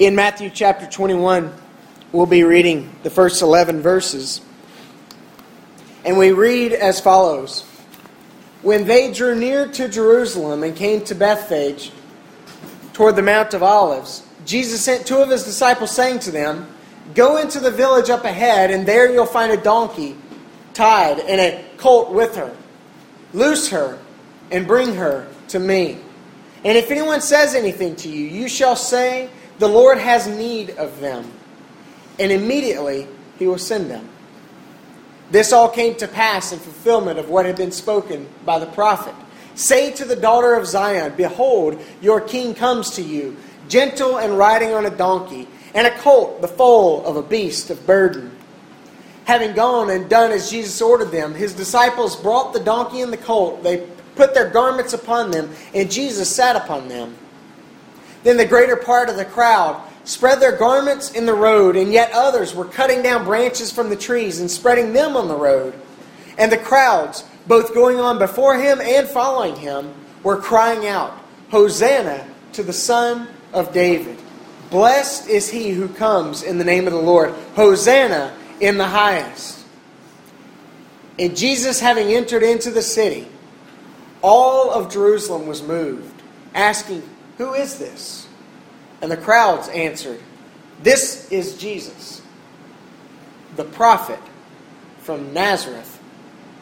In Matthew chapter 21, we'll be reading the first 11 verses. And we read as follows When they drew near to Jerusalem and came to Bethphage, toward the Mount of Olives, Jesus sent two of his disciples, saying to them, Go into the village up ahead, and there you'll find a donkey tied and a colt with her. Loose her and bring her to me. And if anyone says anything to you, you shall say, The Lord has need of them. And immediately he will send them. This all came to pass in fulfillment of what had been spoken by the prophet. Say to the daughter of Zion, Behold, your king comes to you gentle and riding on a donkey, and a colt, the foal of a beast of burden. Having gone and done as Jesus ordered them, his disciples brought the donkey and the colt. They put their garments upon them, and Jesus sat upon them. Then the greater part of the crowd spread their garments in the road, and yet others were cutting down branches from the trees and spreading them on the road. And the crowds, both going on before him and following him, were crying out, Hosanna to the Son of David. Blessed is he who comes in the name of the Lord. Hosanna in the highest. And Jesus, having entered into the city, all of Jerusalem was moved, asking, Who is this? And the crowds answered, This is Jesus, the prophet from Nazareth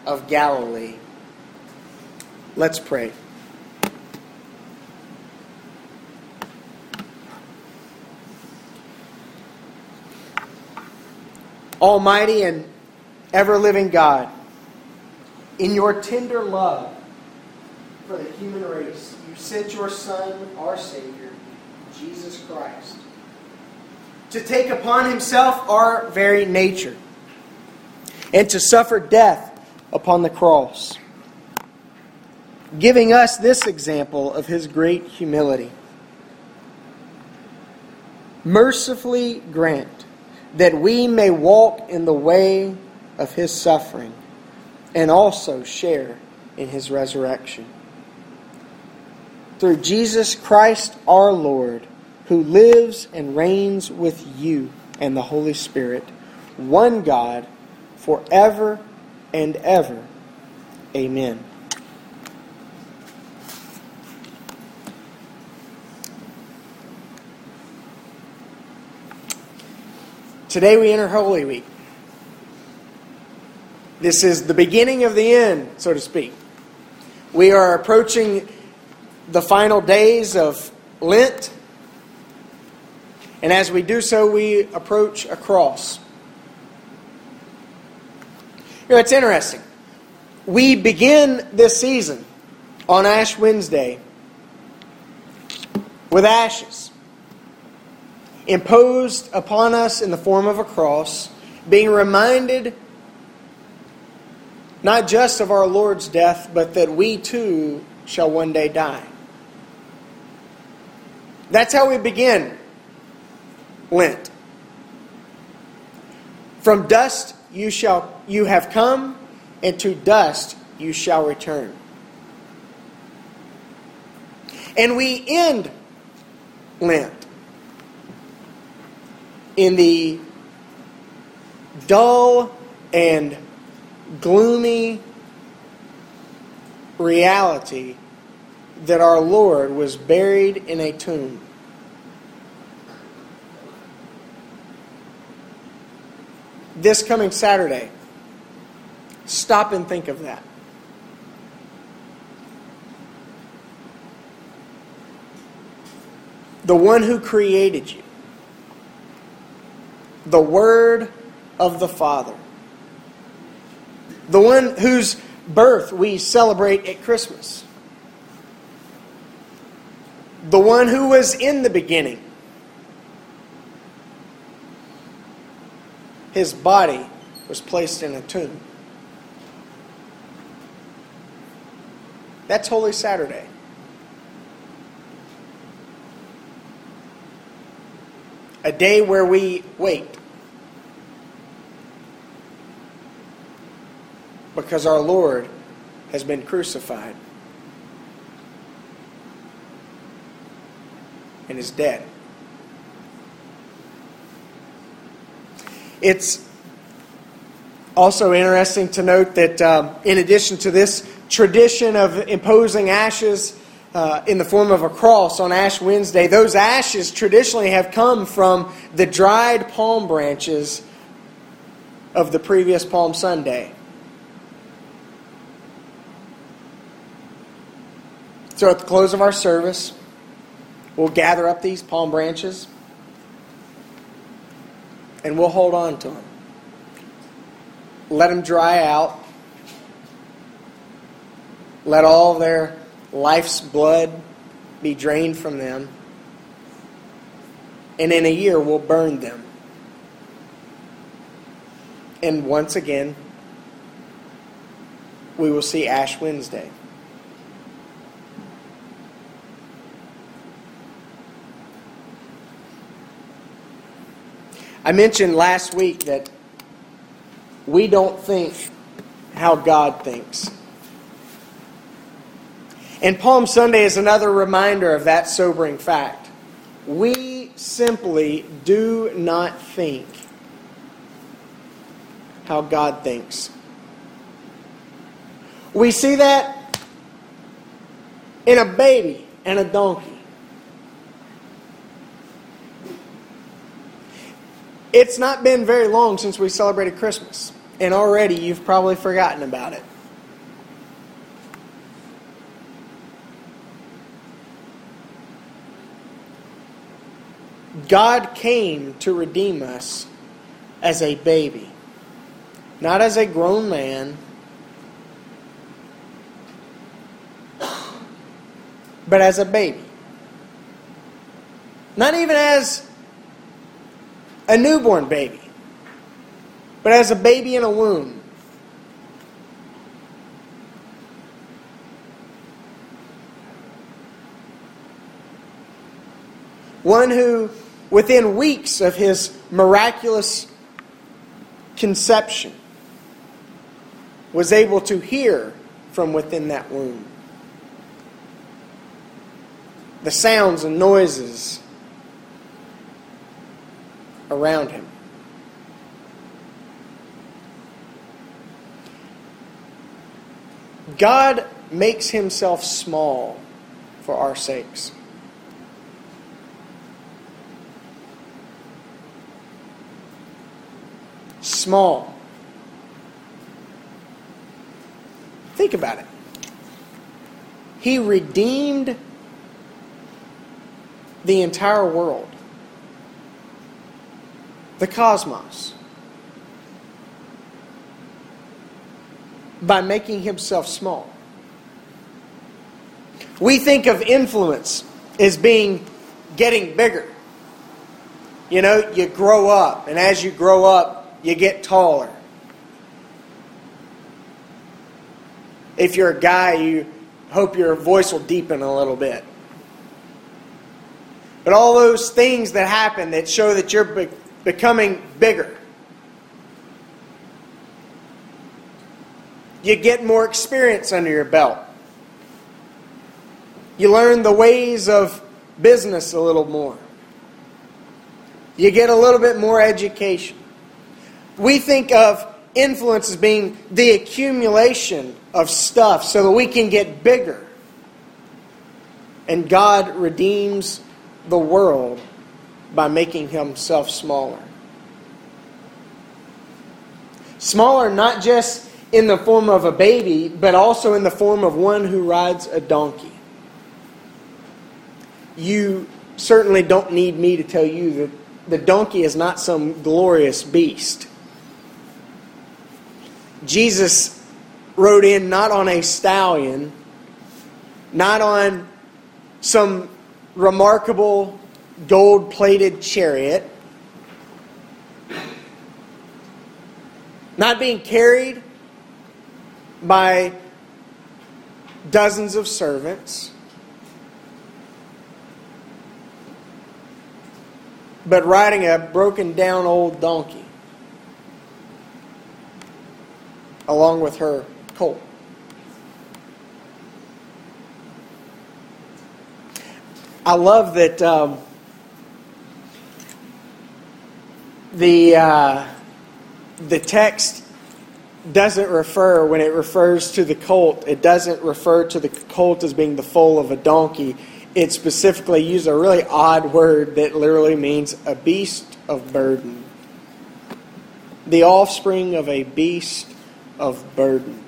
of Galilee. Let's pray. Almighty and ever living God, in your tender love for the human race, you sent your Son, our Savior, Jesus Christ, to take upon himself our very nature and to suffer death upon the cross, giving us this example of his great humility. Mercifully grant that we may walk in the way of his suffering and also share in his resurrection. Through Jesus Christ our Lord, who lives and reigns with you and the Holy Spirit, one God, forever and ever. Amen. Today we enter Holy Week. This is the beginning of the end, so to speak. We are approaching the final days of Lent. And as we do so, we approach a cross. You know, it's interesting. We begin this season on Ash Wednesday with ashes imposed upon us in the form of a cross, being reminded not just of our Lord's death, but that we too shall one day die. That's how we begin Lent. From dust you shall you have come, and to dust you shall return. And we end Lent in the dull and gloomy reality that our Lord was buried in a tomb. This coming Saturday, stop and think of that. The one who created you the Word of the Father. The one whose birth we celebrate at Christmas. The one who was in the beginning. His body was placed in a tomb. That's Holy Saturday. A day where we wait because our Lord has been crucified and is dead. It's also interesting to note that um, in addition to this tradition of imposing ashes uh, in the form of a cross on Ash Wednesday, those ashes traditionally have come from the dried palm branches of the previous Palm Sunday. So at the close of our service, we'll gather up these palm branches and we'll hold on to them. Let them dry out. Let all their life's blood be drained from them. And in a year, we'll burn them. And once again, we will see Ash Wednesday. I mentioned last week that we don't think how God thinks. And Palm Sunday is another reminder of that sobering fact. We simply do not think how God thinks. We see that in a baby and a donkey. It's not been very long since we celebrated Christmas, and already you've probably forgotten about it. God came to redeem us as a baby, not as a grown man, but as a baby. Not even as a newborn baby, but as a baby in a womb. One who, within weeks of his miraculous conception, was able to hear from within that womb the sounds and noises around him. God makes himself small for our sakes. Small. Think about it. He redeemed the entire world the cosmos by making himself small. We think of influence as being getting bigger. You know, you grow up, and as you grow up, you get taller. If you're a guy, you hope your voice will deepen a little bit. But all those things that happen that show that you're becoming bigger. You get more experience under your belt. You learn the ways of business a little more. You get a little bit more education. We think of influence as being the accumulation of stuff so that we can get bigger. And God redeems the world by making himself smaller. Smaller not just in the form of a baby, but also in the form of one who rides a donkey. You certainly don't need me to tell you that the donkey is not some glorious beast. Jesus rode in not on a stallion, not on some remarkable gold plated chariot, not being carried by dozens of servants, but riding a broken down old donkey along with her colt. I love that um, the uh, the text doesn't refer, when it refers to the colt, it doesn't refer to the colt as being the foal of a donkey. It specifically uses a really odd word that literally means a beast of burden. The offspring of a beast of burden.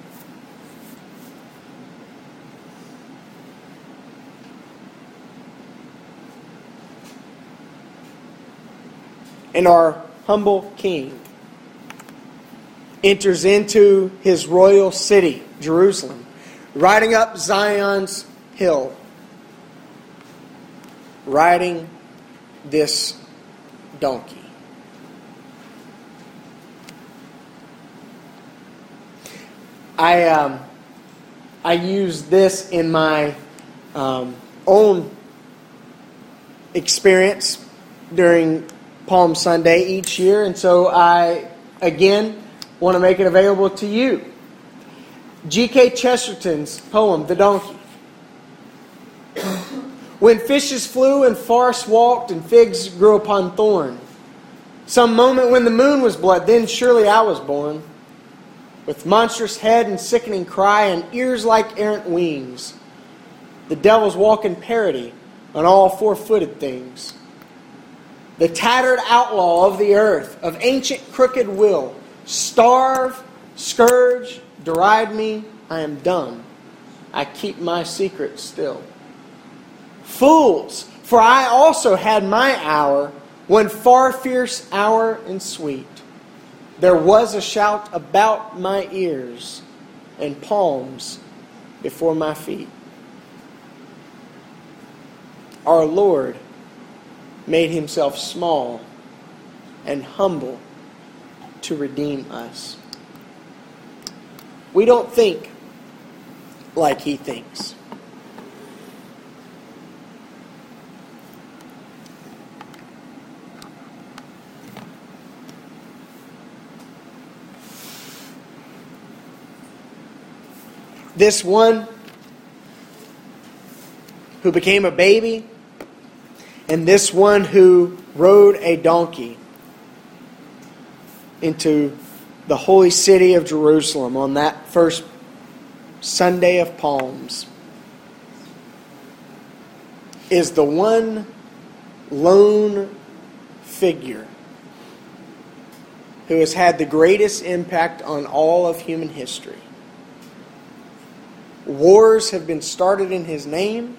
And our humble king enters into his royal city, Jerusalem, riding up Zion's hill, riding this donkey. I, um, I use this in my um, own experience during Palm Sunday each year, and so I again want to make it available to you. G.K. Chesterton's poem, The Donkey. when fishes flew and forests walked and figs grew upon thorn, some moment when the moon was blood, then surely I was born. With monstrous head and sickening cry and ears like errant wings, the devils walk in parody on all four footed things. The tattered outlaw of the earth, of ancient crooked will, starve, scourge, deride me, I am dumb. I keep my secret still. Fools, for I also had my hour, one far fierce hour and sweet. There was a shout about my ears and palms before my feet. Our Lord made himself small and humble to redeem us. We don't think like he thinks. This one who became a baby, and this one who rode a donkey into the holy city of Jerusalem on that first Sunday of Palms is the one lone figure who has had the greatest impact on all of human history. Wars have been started in his name.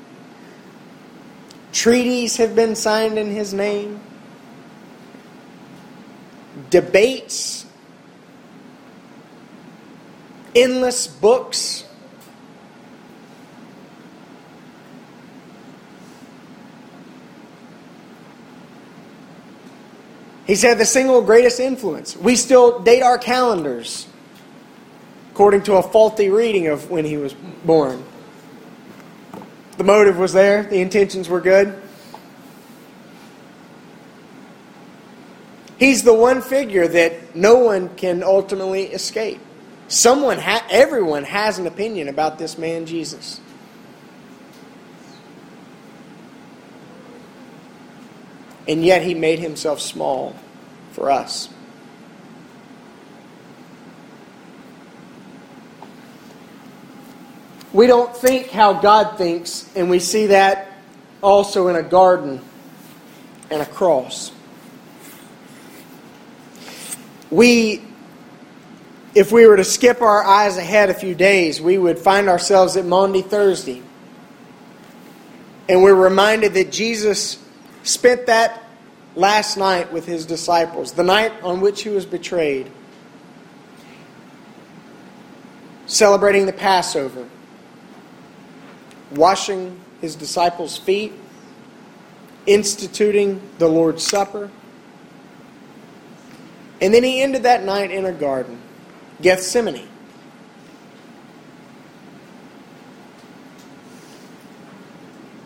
Treaties have been signed in his name debates, endless books. He's had the single greatest influence. We still date our calendars according to a faulty reading of when he was born. The motive was there, the intentions were good. He's the one figure that no one can ultimately escape. Someone, ha- everyone has an opinion about this man Jesus. And yet he made himself small for us. We don't think how God thinks, and we see that also in a garden and a cross we, if we were to skip our eyes ahead a few days, we would find ourselves at Maundy Thursday. And we're reminded that Jesus spent that last night with his disciples, the night on which he was betrayed, celebrating the Passover, washing his disciples' feet, instituting the Lord's Supper and then he ended that night in a garden, Gethsemane.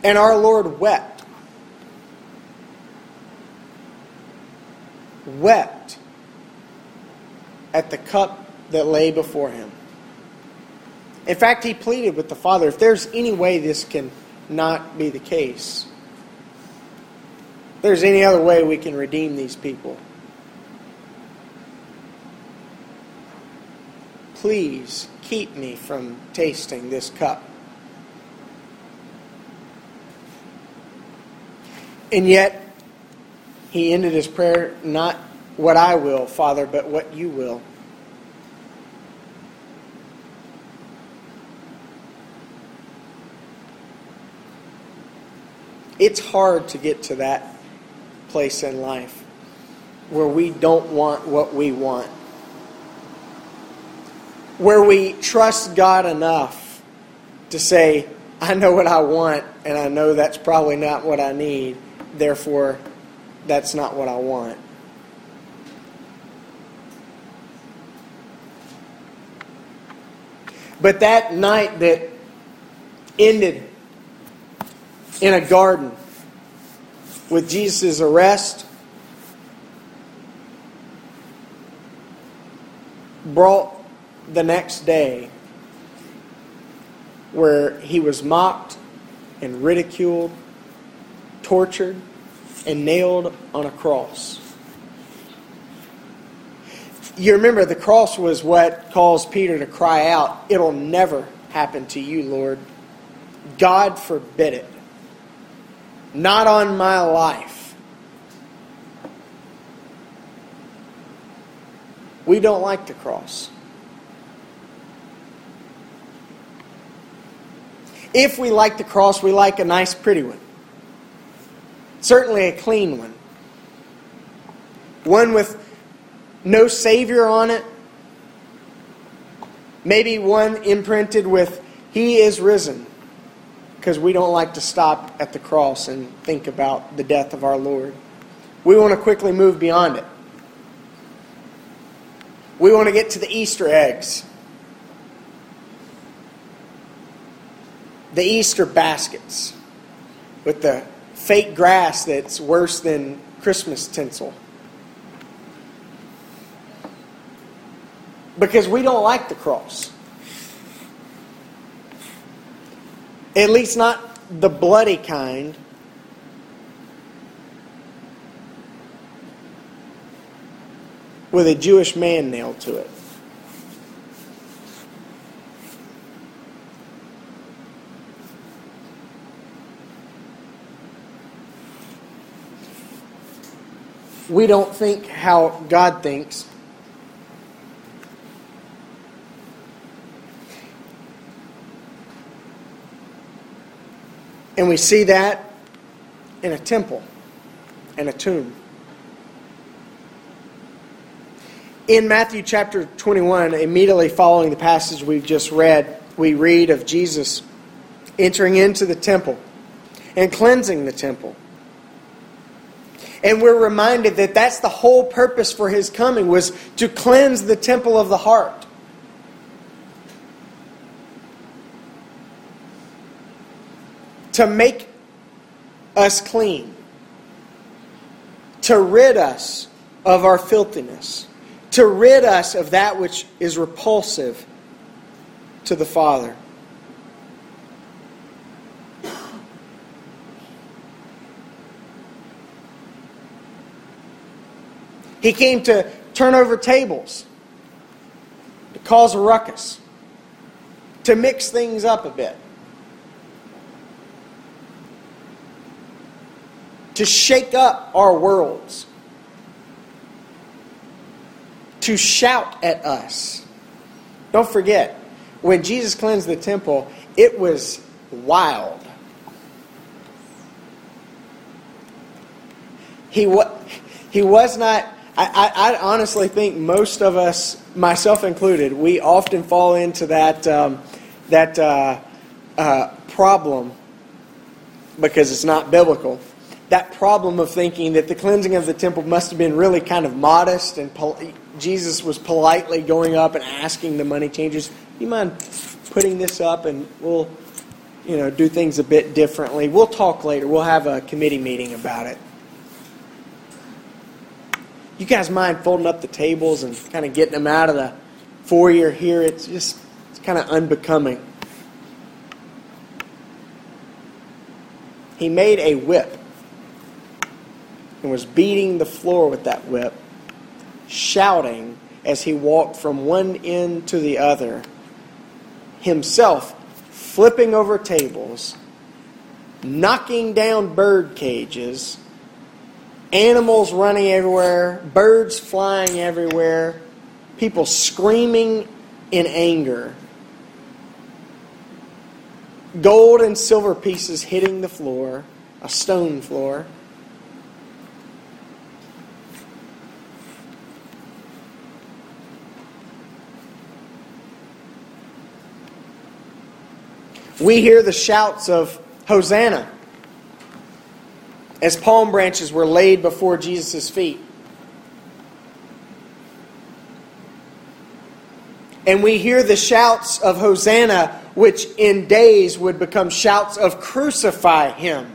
And our Lord wept. Wept at the cup that lay before him. In fact, he pleaded with the Father if there's any way this can not be the case, if there's any other way we can redeem these people please keep me from tasting this cup. And yet, he ended his prayer, Not what I will, Father, but what you will. It's hard to get to that place in life where we don't want what we want. Where we trust God enough to say, I know what I want, and I know that's probably not what I need, therefore, that's not what I want. But that night that ended in a garden with Jesus' arrest brought the next day where he was mocked and ridiculed, tortured, and nailed on a cross. You remember the cross was what caused Peter to cry out, It'll never happen to you, Lord. God forbid it. Not on my life. We don't like the cross. If we like the cross, we like a nice, pretty one. Certainly a clean one. One with no Savior on it. Maybe one imprinted with, He is risen. Because we don't like to stop at the cross and think about the death of our Lord. We want to quickly move beyond it. We want to get to the Easter eggs. The Easter baskets with the fake grass that's worse than Christmas tinsel. because we don't like the cross. At least not the bloody kind. With a Jewish man nailed to it. We don't think how God thinks. And we see that in a temple and a tomb. In Matthew chapter 21, immediately following the passage we've just read, we read of Jesus entering into the temple and cleansing the temple. And we're reminded that that's the whole purpose for his coming was to cleanse the temple of the heart. To make us clean, to rid us of our filthiness, to rid us of that which is repulsive to the Father. He came to turn over tables, to cause a ruckus, to mix things up a bit. To shake up our worlds, to shout at us. Don't forget, when Jesus cleansed the temple, it was wild. He, he was not, I, I, I honestly think most of us, myself included, we often fall into that, um, that uh, uh, problem because it's not biblical that problem of thinking that the cleansing of the temple must have been really kind of modest and pol- Jesus was politely going up and asking the money changers, "You mind putting this up and we'll you know do things a bit differently. We'll talk later. We'll have a committee meeting about it." You guys mind folding up the tables and kind of getting them out of the foyer here? It's just it's kind of unbecoming. He made a whip and was beating the floor with that whip, shouting as he walked from one end to the other, himself flipping over tables, knocking down bird cages, animals running everywhere, birds flying everywhere, people screaming in anger, gold and silver pieces hitting the floor, a stone floor. We hear the shouts of Hosanna as palm branches were laid before Jesus' feet. And we hear the shouts of Hosanna, which in days would become shouts of crucify him.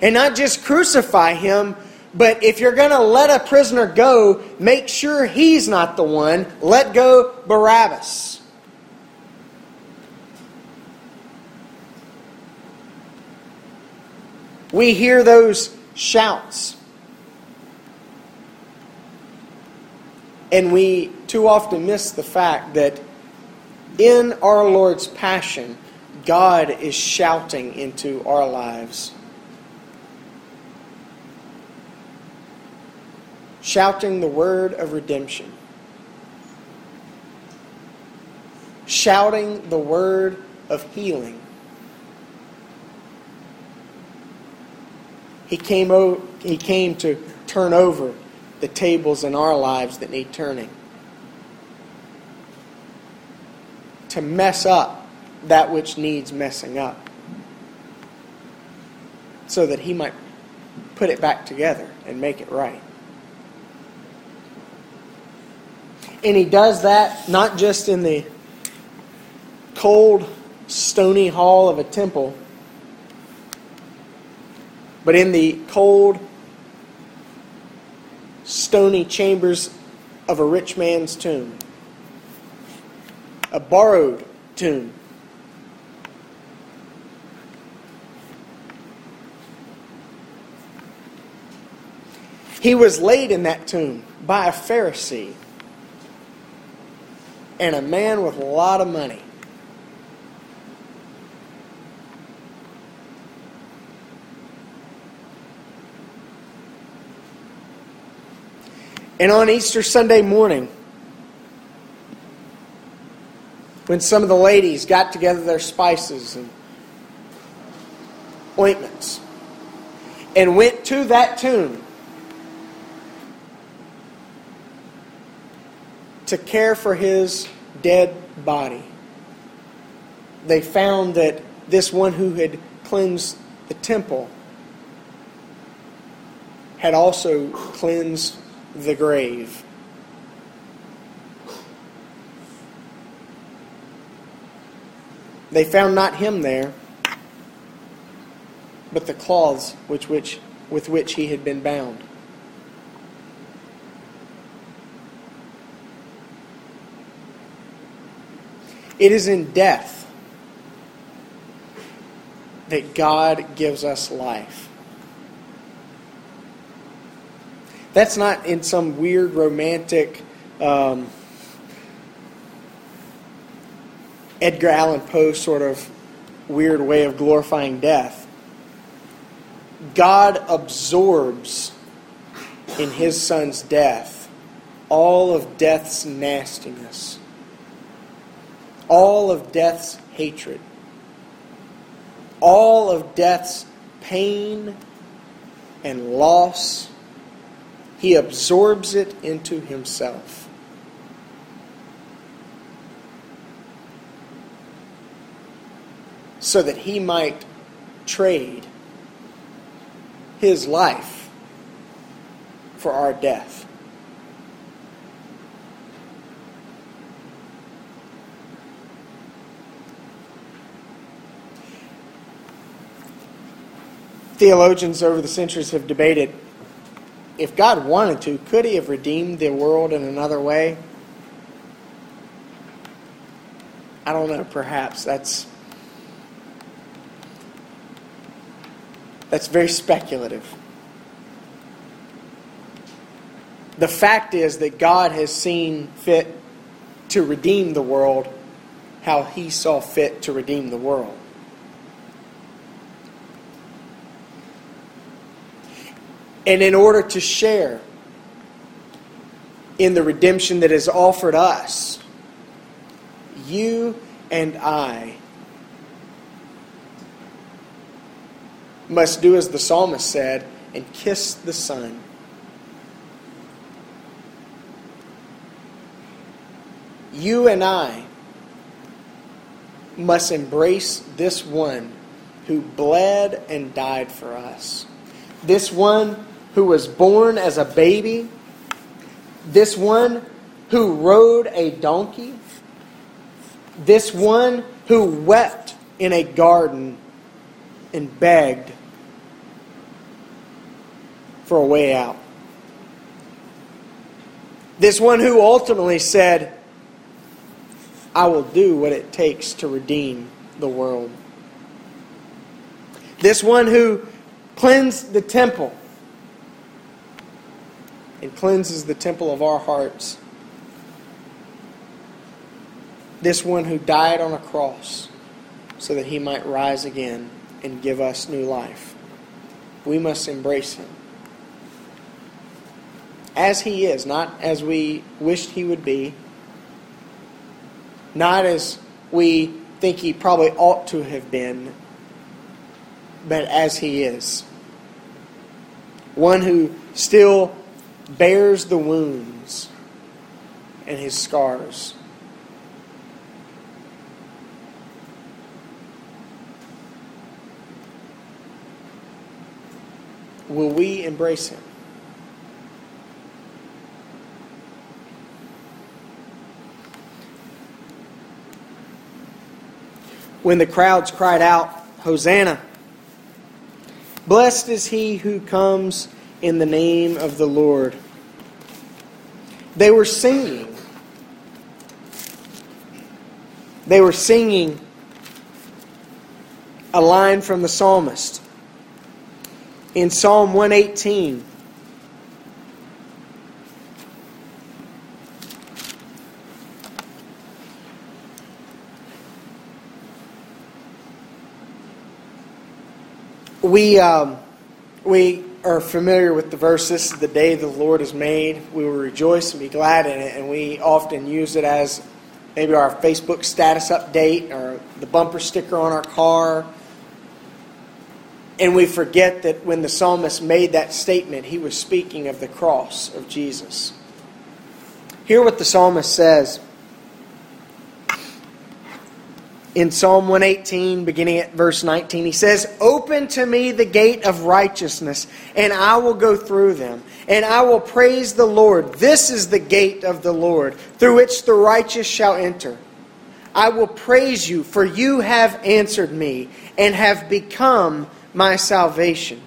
And not just crucify him, but if you're going to let a prisoner go, make sure he's not the one. Let go Barabbas. We hear those shouts. And we too often miss the fact that in our Lord's passion, God is shouting into our lives. Shouting the word of redemption. Shouting the word of healing. He came, o- he came to turn over the tables in our lives that need turning. To mess up that which needs messing up. So that He might put it back together and make it right. And He does that not just in the cold, stony hall of a temple but in the cold, stony chambers of a rich man's tomb, a borrowed tomb. He was laid in that tomb by a Pharisee and a man with a lot of money. And on Easter Sunday morning, when some of the ladies got together their spices and ointments and went to that tomb to care for his dead body, they found that this one who had cleansed the temple had also cleansed the grave. They found not him there, but the cloths which, which, with which he had been bound. It is in death that God gives us life. That's not in some weird romantic um, Edgar Allan Poe sort of weird way of glorifying death. God absorbs in his son's death all of death's nastiness, all of death's hatred, all of death's pain and loss he absorbs it into himself. So that he might trade his life for our death. Theologians over the centuries have debated if God wanted to, could he have redeemed the world in another way? I don't know, perhaps. That's that's very speculative. The fact is that God has seen fit to redeem the world how he saw fit to redeem the world. And in order to share in the redemption that is offered us, you and I must do as the psalmist said and kiss the Son. You and I must embrace this one who bled and died for us. This one who was born as a baby. This one who rode a donkey. This one who wept in a garden and begged for a way out. This one who ultimately said, I will do what it takes to redeem the world. This one who cleansed the temple and cleanses the temple of our hearts. This one who died on a cross so that he might rise again and give us new life. We must embrace him as he is, not as we wished he would be, not as we think he probably ought to have been, but as he is. One who still bears the wounds and his scars. Will we embrace him? when the crowds cried out, Hosanna! Blessed is he who comes in the name of the Lord. They were singing. They were singing a line from the psalmist. In Psalm 118, we um, we are familiar with the verse. This is the day the Lord has made. We will rejoice and be glad in it, and we often use it as maybe our Facebook status update or the bumper sticker on our car. And we forget that when the psalmist made that statement, he was speaking of the cross of Jesus. Hear what the psalmist says in Psalm 118, beginning at verse 19, he says, Open to me the gate of righteousness, and I will go through them, and I will praise the Lord. This is the gate of the Lord, through which the righteous shall enter. I will praise you, for you have answered me, and have become my salvation.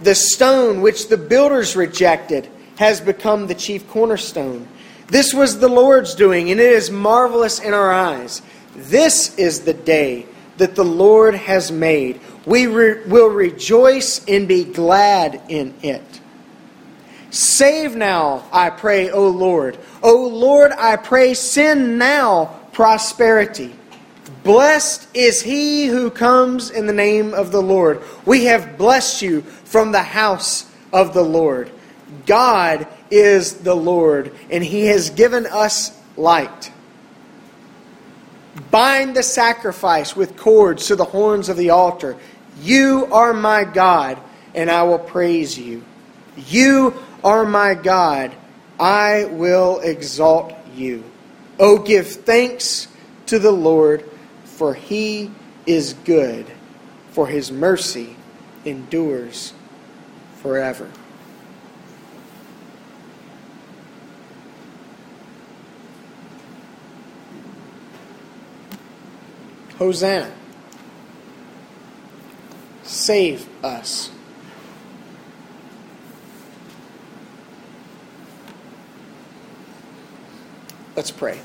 The stone which the builders rejected has become the chief cornerstone. This was the Lord's doing, and it is marvelous in our eyes. This is the day that the Lord has made. We re- will rejoice and be glad in it. Save now, I pray, O Lord. O Lord, I pray, send now prosperity. Blessed is he who comes in the name of the Lord. We have blessed you from the house of the Lord. God is the Lord, and he has given us light. Bind the sacrifice with cords to the horns of the altar. You are my God, and I will praise you. You are my God, I will exalt you. Oh, give thanks to the Lord, for he is good, for his mercy endures forever. Hosanna. Save us. Let's pray.